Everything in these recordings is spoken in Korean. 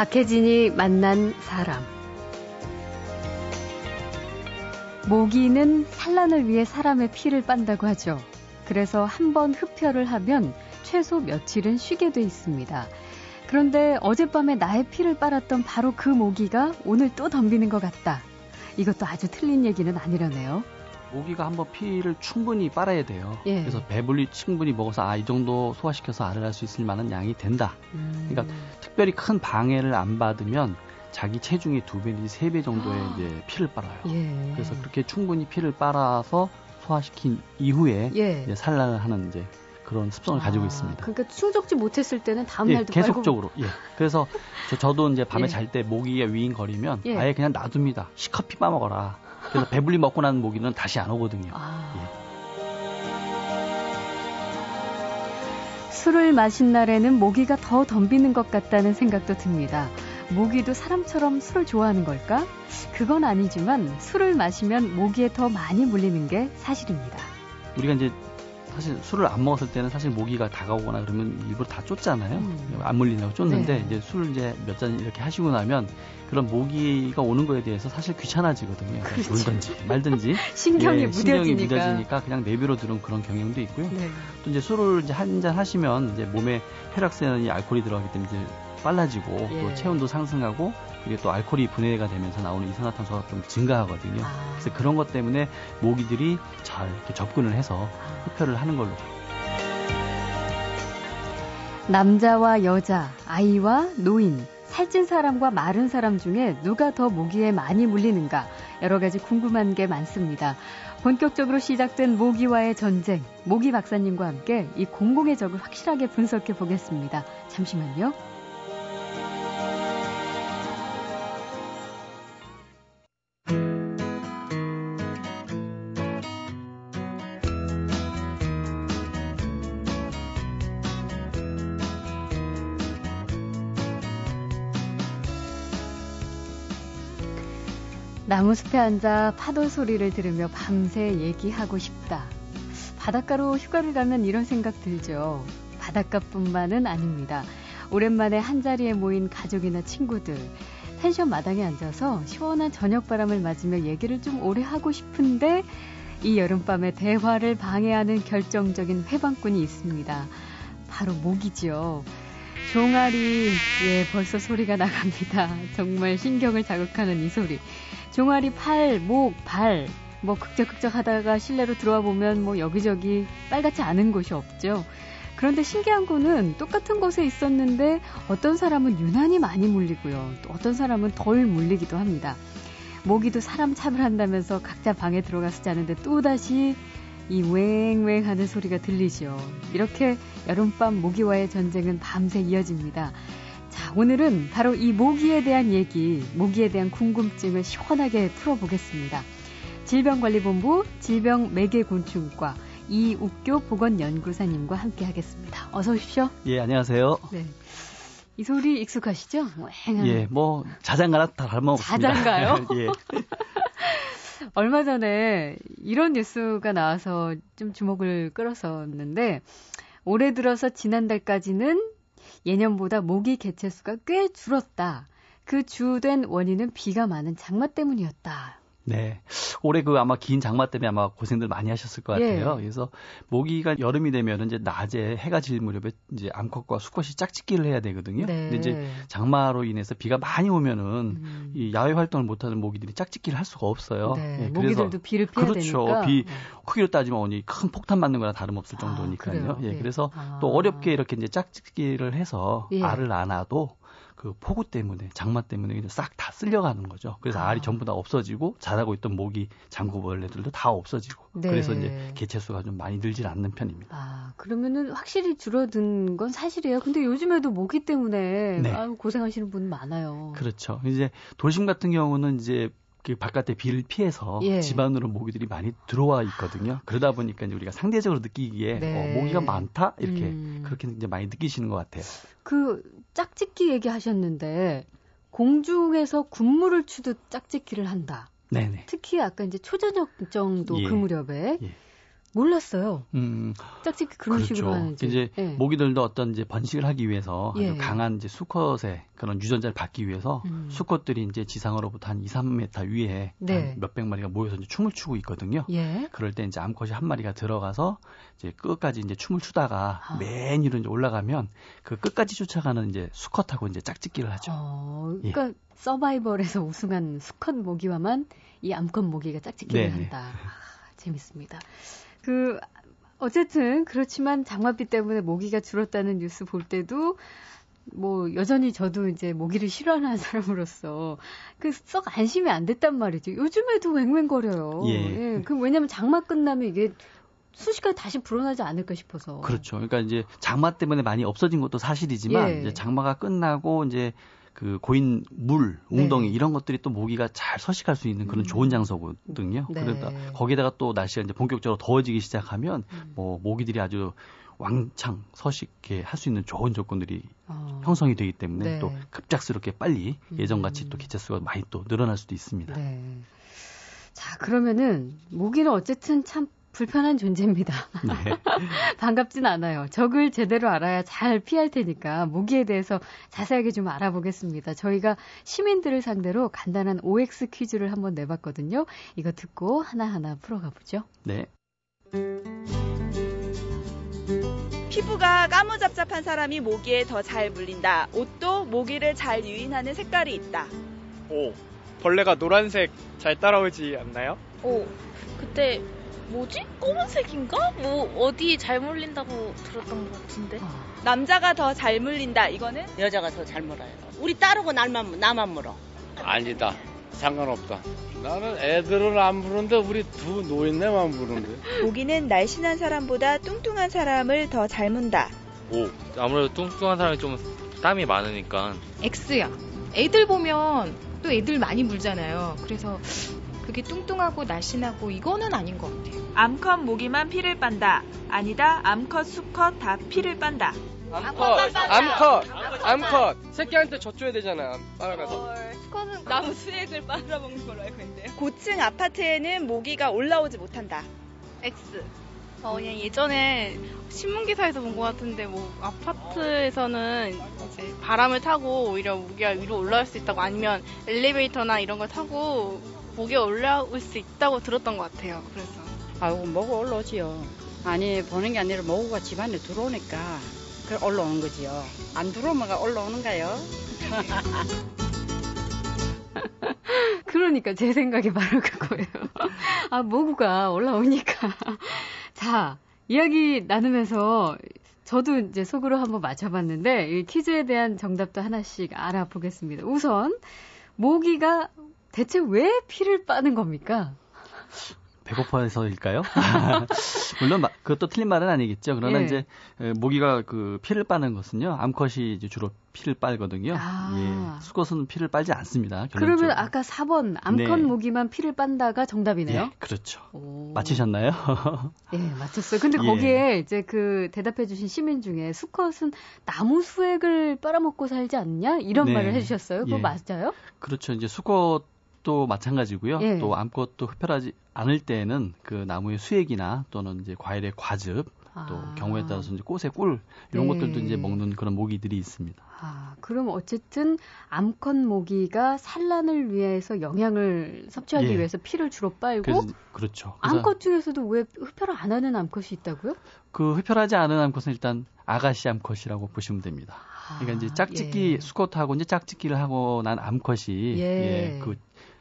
박혜진이 만난 사람. 모기는 산란을 위해 사람의 피를 빤다고 하죠. 그래서 한 번 흡혈을 하면 최소 며칠은 쉬게 돼 있습니다. 그런데 어젯밤에 나의 피를 빨았던 바로 그 모기가 오늘 또 덤비는 것 같다. 이것도 아주 틀린 얘기는 아니라네요. 모기가 한번 피를 충분히 빨아야 돼요. 예. 그래서 배불리 충분히 먹어서 아 이 정도 소화시켜서 알을 할 수 있을 만한 양이 된다. 음. 그러니까 특별히 큰 방해를 안 받으면 자기 체중의 두 배, 내지 세 배 정도의 아. 이제 피를 빨아요. 예. 그래서 그렇게 충분히 피를 빨아서 소화시킨 이후에 예. 이제 산란을 하는 이제 그런 습성을 가지고 아, 있습니다. 그러니까 충족지 못했을 때는 다음 예, 날도 빨고 계속적으로. 예. 그래서 저, 저도 이제 밤에 예. 잘때 모기가 위인거리면 예. 아예 그냥 놔둡니다. 시커피 빠먹어라. 그래서 배불리 먹고 난 모기는 다시 안 오거든요. 아. 예. 술을 마신 날에는 모기가 더 덤비는 것 같다는 생각도 듭니다. 모기도 사람처럼 술을 좋아하는 걸까? 그건 아니지만 술을 마시면 모기에 더 많이 물리는 게 사실입니다. 우리가 이제 사실 술을 안 먹었을 때는 사실 모기가 다가오거나 그러면 일부러 다 쫓잖아요. 음. 안 물리냐고 쫓는데 네. 이제 술 이제 몇 잔 이렇게 하시고 나면 그런 모기가 오는 거에 대해서 사실 귀찮아지거든요. 그렇죠. 울든지 말든지 신경이 예, 무뎌지니까. 신경이 무뎌지니까 그냥 내비로 들은 그런 경향도 있고요. 네. 또 이제 술을 이제 한 잔 하시면 이제 몸에 혈액순환이 알코올이 들어가기 때문에 이제 빨라지고 예. 또 체온도 상승하고 그리고 또 알코올이 분해가 되면서 나오는 이산화탄소가 좀 증가하거든요. 아. 그래서 그런 것 때문에 모기들이 잘 이렇게 접근을 해서 흡혈을 하는 걸로. 남자와 여자, 아이와 노인, 살찐 사람과 마른 사람 중에 누가 더 모기에 많이 물리는가 여러 가지 궁금한 게 많습니다. 본격적으로 시작된 모기와의 전쟁, 모기 박사님과 함께 이 공공의 적을 확실하게 분석해 보겠습니다. 잠시만요. 나무숲에 앉아 파도 소리를 들으며 밤새 얘기하고 싶다. 바닷가로 휴가를 가면 이런 생각 들죠. 바닷가뿐만은 아닙니다. 오랜만에 한자리에 모인 가족이나 친구들. 펜션 마당에 앉아서 시원한 저녁바람을 맞으며 얘기를 좀 오래 하고 싶은데 이 여름밤에 대화를 방해하는 결정적인 회방꾼이 있습니다. 바로 모기죠. 종아리, 예, 벌써 소리가 나갑니다. 정말 신경을 자극하는 이 소리. 종아리 팔, 목, 발, 뭐 극적극적 하다가 실내로 들어와 보면 뭐 여기저기 빨갛지 않은 곳이 없죠. 그런데 신기한 거는 똑같은 곳에 있었는데 어떤 사람은 유난히 많이 물리고요. 또 어떤 사람은 덜 물리기도 합니다. 모기도 사람 차별한다면서 각자 방에 들어가서 자는데 또다시 이 웽웽 하는 소리가 들리죠. 이렇게 여름밤 모기와의 전쟁은 밤새 이어집니다. 자, 오늘은 바로 이 모기에 대한 얘기, 모기에 대한 궁금증을 시원하게 풀어보겠습니다. 질병관리본부 질병매개곤충과 이욱교 보건연구사님과 함께 하겠습니다. 어서 오십시오. 예, 안녕하세요. 네. 이 소리 익숙하시죠? 웽하는. 예, 뭐 자장가나 다 다름없습니다. 자장가요? 예. 얼마 전에 이런 뉴스가 나와서 좀 주목을 끌었었는데 올해 들어서 지난달까지는 예년보다 모기 개체수가 꽤 줄었다. 그 주된 원인은 비가 많은 장마 때문이었다. 네. 올해 그 아마 긴 장마 때문에 아마 고생들 많이 하셨을 것 같아요. 예. 그래서 모기가 여름이 되면 이제 낮에 해가 질 무렵에 이제 암컷과 수컷이 짝짓기를 해야 되거든요. 네. 근데 이제 장마로 인해서 비가 많이 오면은 음. 이 야외 활동을 못 하는 모기들이 짝짓기를 할 수가 없어요. 네, 예, 모기들도 비를 피해야 그렇죠. 되니까. 비 네. 크기로 따지면 어디 큰 폭탄 맞는 거나 다름없을 아, 정도니까요. 그래요? 예, 예. 그래서 아. 또 어렵게 이렇게 이제 짝짓기를 해서 예. 알을 안아도 그 폭우 때문에 장마 때문에 싹 다 쓸려가는 거죠. 그래서 아. 알이 전부 다 없어지고 자라고 있던 모기 장구벌레들도 다 없어지고 네. 그래서 이제 개체수가 좀 많이 늘질 않는 편입니다. 아, 그러면은 확실히 줄어든 건 사실이에요. 근데 요즘에도 모기 때문에 네. 아유, 고생하시는 분 많아요. 그렇죠. 이제 도심 같은 경우는 이제 그 바깥에 비를 피해서 예. 집 안으로 모기들이 많이 들어와 있거든요. 그러다 보니까 이제 우리가 상대적으로 느끼기에 네. 어, 모기가 많다 이렇게 음. 그렇게 이제 많이 느끼시는 것 같아요. 그 짝짓기 얘기하셨는데 공중에서 군무를 추듯 짝짓기를 한다. 네네. 특히 아까 이제 초저녁 정도 예. 그 무렵에 예. 몰랐어요. 음, 짝짓기 그런 그렇죠. 식으로 하는지. 이제 예. 모기들도 어떤 이제 번식을 하기 위해서 예. 강한 이제 수컷의 그런 유전자를 받기 위해서 음. 수컷들이 이제 지상으로부터 한 2, 3m 위에 네. 몇백 마리가 모여서 이제 춤을 추고 있거든요. 예. 그럴 때 이제 암컷이 한 마리가 들어가서 이제 끝까지 이제 춤을 추다가 아. 맨 위로 이제 올라가면 그 끝까지 쫓아가는 이제 수컷하고 이제 짝짓기를 하죠. 어, 그러니까 예. 서바이벌에서 우승한 수컷 모기와만 이 암컷 모기가 짝짓기를 네네. 한다. 아, 재밌습니다. 그 어쨌든 그렇지만 장마비 때문에 모기가 줄었다는 뉴스 볼 때도 뭐 여전히 저도 이제 모기를 싫어하는 사람으로서 그 썩 안심이 안 됐단 말이죠. 요즘에도 웽웽거려요. 예. 예. 그 왜냐면 장마 끝나면 이게 순식간에 다시 불어나지 않을까 싶어서. 그렇죠. 그러니까 이제 장마 때문에 많이 없어진 것도 사실이지만 예. 이제 장마가 끝나고 이제 그 고인 물, 웅덩이 네. 이런 것들이 또 모기가 잘 서식할 수 있는 그런 좋은 음. 장소거든요. 네. 그러다 거기다가 또 날씨가 이제 본격적으로 더워지기 시작하면 음. 뭐 모기들이 아주 왕창 서식해 할 수 있는 좋은 조건들이 어. 형성이 되기 때문에 네. 또 급작스럽게 빨리 예전같이 또 음. 개체수가 많이 또 늘어날 수도 있습니다. 네. 자 그러면은 모기는 어쨌든 참 불편한 존재입니다. 네. 반갑진 않아요. 적을 제대로 알아야 잘 피할 테니까 모기에 대해서 자세하게 좀 알아보겠습니다. 저희가 시민들을 상대로 간단한 OX 퀴즈를 한번 내봤거든요. 이거 듣고 하나하나 풀어가 보죠. 네. 피부가 까무잡잡한 사람이 모기에 더 잘 물린다. 옷도 모기를 잘 유인하는 색깔이 있다. 오, 벌레가 노란색 잘 따라오지 않나요? 오, 그때 뭐지? 검은색인가? 뭐 어디 잘 물린다고 들었던 것 같은데. 어. 남자가 더 잘 물린다. 이거는 여자가 더 잘 물어요. 우리 따르고 날만 나만 물어. 아니다. 상관없다. 나는 애들은 안 부르는데 우리 두 노인네만 부르는데. 모기는 날씬한 사람보다 뚱뚱한 사람을 더 잘 문다. 오, 아무래도 뚱뚱한 사람이 좀 땀이 많으니까. X야. 애들 보면 또 애들 많이 물잖아요. 그래서 그게 뚱뚱하고 날씬하고 이거는 아닌 것 같아요. 암컷 모기만 피를 빤다. 아니다. 암컷, 수컷 다 피를 빤다. 암컷, 암컷, 암컷. 새끼한테 젖줘야 되잖아. 빨아가서. 수컷은 나무 수액을 빨아먹는 걸로 알고 있는데요. 고층 아파트에는 모기가 올라오지 못한다. X. 어, 그냥 예전에 신문 기사에서 본 것 같은데 뭐 아파트에서는 이제 바람을 타고 오히려 모기가 위로 올라올 수 있다고 아니면 엘리베이터나 이런 걸 타고 목에 올라올 수 있다고 들었던 것 같아요. 그래서. 아이고, 뭐가 올라오지요. 아니, 보는 게 아니라 모구가 집안에 들어오니까 그 올라오는 거지요. 안 들어오면 올라오는가요? 그러니까 제 생각이 바로 그거예요. 아, 모구가 올라오니까. 자, 이야기 나누면서 저도 이제 속으로 한번 맞춰봤는데 이 퀴즈에 대한 정답도 하나씩 알아보겠습니다. 우선 모기가 대체 왜 피를 빠는 겁니까? 배고파서일까요? 물론 그것도 틀린 말은 아니겠죠. 그러나 예. 이제 모기가 그 피를 빠는 것은요. 암컷이 이제 주로 피를 빨거든요. 아. 예. 수컷은 피를 빨지 않습니다. 결론적으로. 그러면 아까 4번 암컷 네. 모기만 피를 빤다가 정답이네요. 예, 그렇죠. 오. 맞히셨나요? 예, 맞췄어요. 근데 예. 거기에 이제 그 대답해 주신 시민 중에 수컷은 나무 수액을 빨아먹고 살지 않냐? 이런 네. 말을 해 주셨어요. 그거 예. 맞아요? 그렇죠. 이제 수컷 또 마찬가지고요. 예. 또 암컷도 흡혈하지 않을 때에는 그 나무의 수액이나 또는 이제 과일의 과즙 또 아. 경우에 따라서 이제 꽃의 꿀 이런 네. 것들도 이제 먹는 그런 모기들이 있습니다. 아, 그럼 어쨌든 암컷 모기가 산란을 위해서 영양을 섭취하기 예. 위해서 피를 주로 빨고 그래서, 그렇죠. 암컷 중에서도 왜 흡혈을 안 하는 암컷이 있다고요? 그 흡혈하지 않은 암컷은 일단 아가씨 암컷이라고 보시면 됩니다. 그러니까 이제 아, 짝짓기 예. 수컷하고 이제 짝짓기를 하고 난 암컷이 예. 예, 그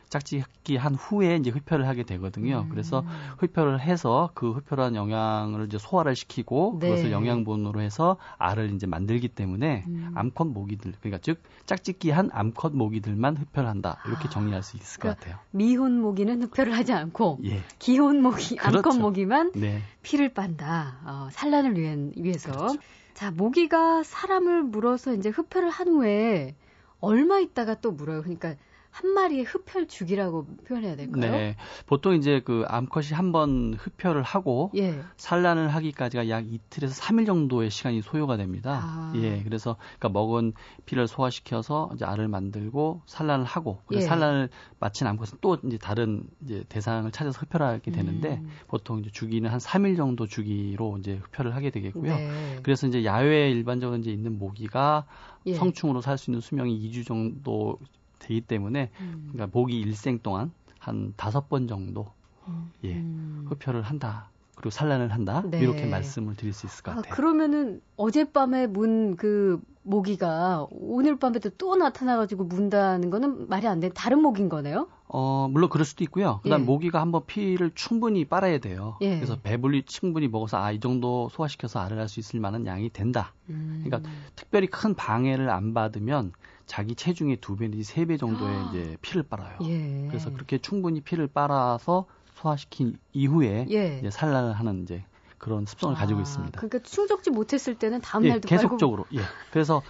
짝짓기 한 후에 이제 흡혈을 하게 되거든요. 음. 그래서 흡혈을 해서 그 흡혈한 영양을 이제 소화를 시키고 네. 그것을 영양분으로 해서 알을 이제 만들기 때문에 음. 암컷 모기들 그러니까 즉 짝짓기 한 암컷 모기들만 흡혈한다 이렇게 아. 정리할 수 있을 그러니까 것 같아요. 미혼 모기는 흡혈을 하지 않고 예. 기혼 모기 그렇죠. 암컷 모기만 네. 피를 빤다. 어, 산란을 위한, 위해서. 그렇죠. 자 모기가 사람을 물어서 이제 흡혈을 한 후에 얼마 있다가 또 물어요. 그러니까 한 마리의 흡혈 죽이라고 표현해야 될까요? 네. 보통 이제 그 암컷이 한 번 흡혈을 하고 예. 산란을 하기까지가 약 이틀에서 3일 정도의 시간이 소요가 됩니다. 아. 예. 그래서 그러니까 먹은 피를 소화시켜서 이제 알을 만들고 산란을 하고 그 예. 산란을 마친 암컷은 또 이제 다른 이제 대상을 찾아서 흡혈하게 되는데 음. 보통 이제 주기는 한 3일 정도 주기로 이제 흡혈을 하게 되겠고요. 네. 그래서 이제 야외에 일반적으로 이제 있는 모기가 예. 성충으로 살 수 있는 수명이 2주 정도 되기 때문에 음. 그러니까 모기 일생 동안 한 다섯 번 정도 음. 예 음. 흡혈을 한다. 그리고 산란을 한다. 네. 이렇게 말씀을 드릴 수 있을 것 아, 같아요. 아, 그러면은 어젯밤에 문 그 모기가 오늘 밤에도 또 나타나가지고 문다는 거는 말이 안 돼. 다른 모기인 거네요? 어, 물론 그럴 수도 있고요. 그다음 예. 모기가 한번 피를 충분히 빨아야 돼요. 예. 그래서 배불리 충분히 먹어서 아, 이 정도 소화시켜서 알을 할 수 있을 만한 양이 된다. 음. 그러니까 특별히 큰 방해를 안 받으면 자기 체중의 두 배 내지 세 배 정도의 아. 이제 피를 빨아요. 예. 그래서 그렇게 충분히 피를 빨아서 소화시킨 이후에 예. 이제 산란을 하는 이제 그런 습성을 아, 가지고 있습니다. 그러니까 충족지 못했을 때는 다음 날도 예, 계속적으로. 빨고. 예. 그래서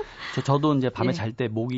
저, 도 이제 밤에 예. 잘때 모기